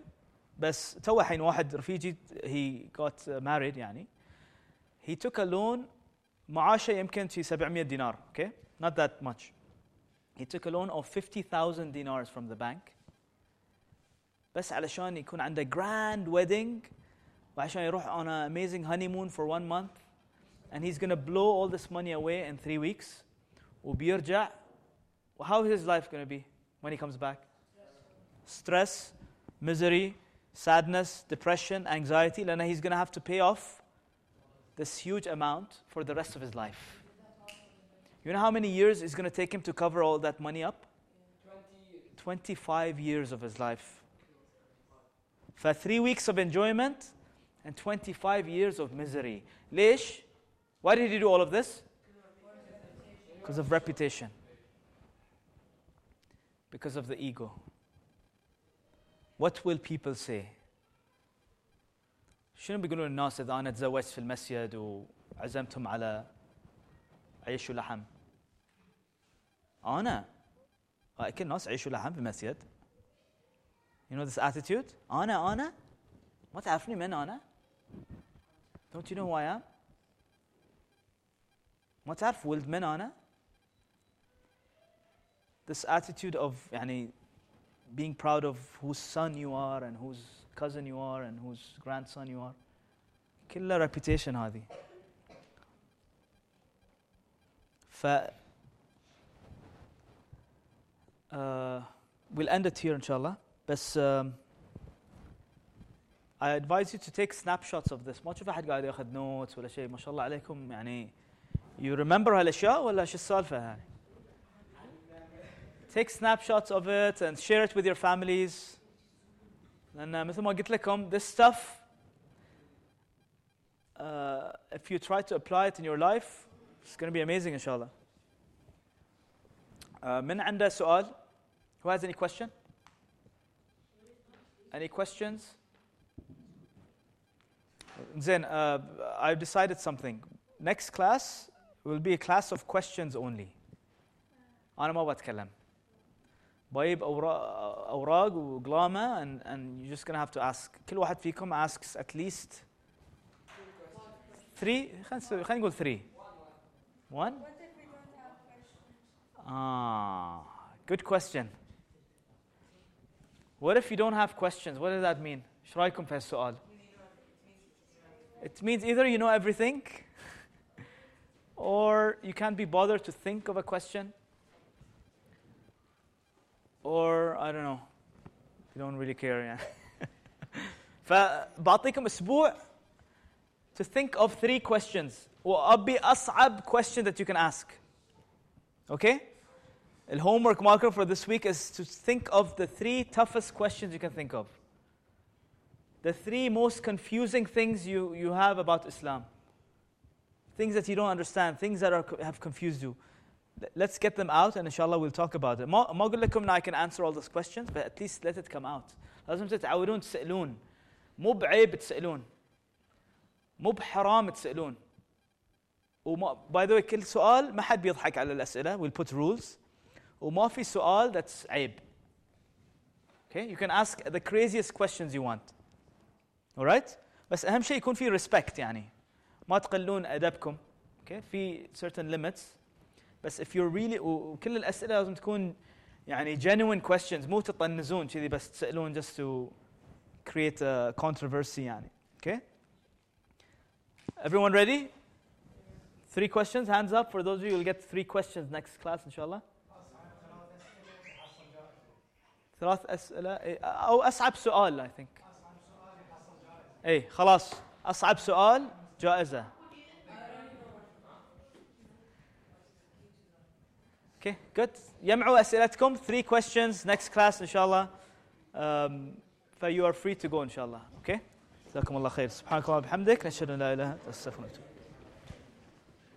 بس تو الحين واحد رفيجي he got uh, married يعني he took a loan معاشه يمكن شي 700 دينار okay not that much he took a loan of 50,000 dinars from the bank بس علشان يكون عنده grand wedding وعشان يروح on an amazing honeymoon for one month and he's going to blow all this money away in three weeks وبيرجع how is his life going to be when he comes back stress misery sadness depression anxiety لأنه he's going to have to pay off this huge amount for the rest of his life you know how many years it's going to take him to cover all that money up 25 years of his life for three weeks of enjoyment and 25 years of misery ليش why did he do all of this? Because of reputation. Because of the ego. What will people say? شنو بيقولون الناس إذا أنا تزوجت في المسجد وعزمتهم على عيش ولحم؟ أنا هيك الناس عيش ولحم في المسجد. You know this attitude? أنا أنا ما تعرفني من أنا؟ Don't you know who I am? ما تعرف ولد من أنا؟ This attitude of يعني being proud of whose son you are and whose cousin you are and whose grandson you are كلها reputation هذه ف uh, we'll end it here إن شاء الله بس um, I advise you to take snapshots of this ما تشوف احد قاعد ياخذ notes ولا شيء ما شاء الله عليكم يعني you remember هالاشياء ولا شو السالفه يعني take snapshots of it and share it with your families لان مثل ما قلت لكم this stuff uh, if you try to apply it in your life it's going to be amazing ان شاء الله uh, من عنده سؤال who has any question any questions زين uh, I've decided something next class will be a class of questions only أنا ما بتكلم بايب أوراق, أوراق وقلامة and, and you're just gonna have to ask كل واحد فيكم asks at least three خلينا نسوي خلينا نقول three one What if we don't have questions? ah good question what if you don't have questions what does that mean ايش رايكم في هالسؤال it means either you know everything or you can't be bothered to think of a question or I don't know you don't really care يعني فبعطيكم اسبوع to think of three questions وابي اصعب question that you can ask okay the homework marker for this week is to think of the three toughest questions you can think of the three most confusing things you, you have about Islam things that you don't understand things that are, have confused you let's get them out and inshallah we'll talk about it ما ما اقول لكم I can answer all those questions but at least let it come out لازم تتعودون تسالون مو بعيب تسالون مو بحرام تسالون وما باي ذا كل سؤال ما حد بيضحك على الاسئله we'll put rules وما في سؤال that's عيب okay you can ask the craziest questions you want alright بس اهم شيء يكون في respect يعني ما تقلون ادبكم okay في certain limits بس if you're really وكل الاسئله لازم تكون يعني genuine questions مو تطنزون كذي بس تسالون just to create a controversy يعني okay everyone ready three questions hands up for those of you who will get three questions next class inshallah ثلاث أسئلة أو أصعب سؤال I think اي خلاص أصعب سؤال جائزة Okay, good. يجمعوا أسئلتكم three questions next class إن شاء الله. Um, ف you are free to go إن شاء الله. Okay? جزاكم الله خير. سبحانك اللهم وبحمدك نشهد أن لا إله إلا أنت أستغفرك.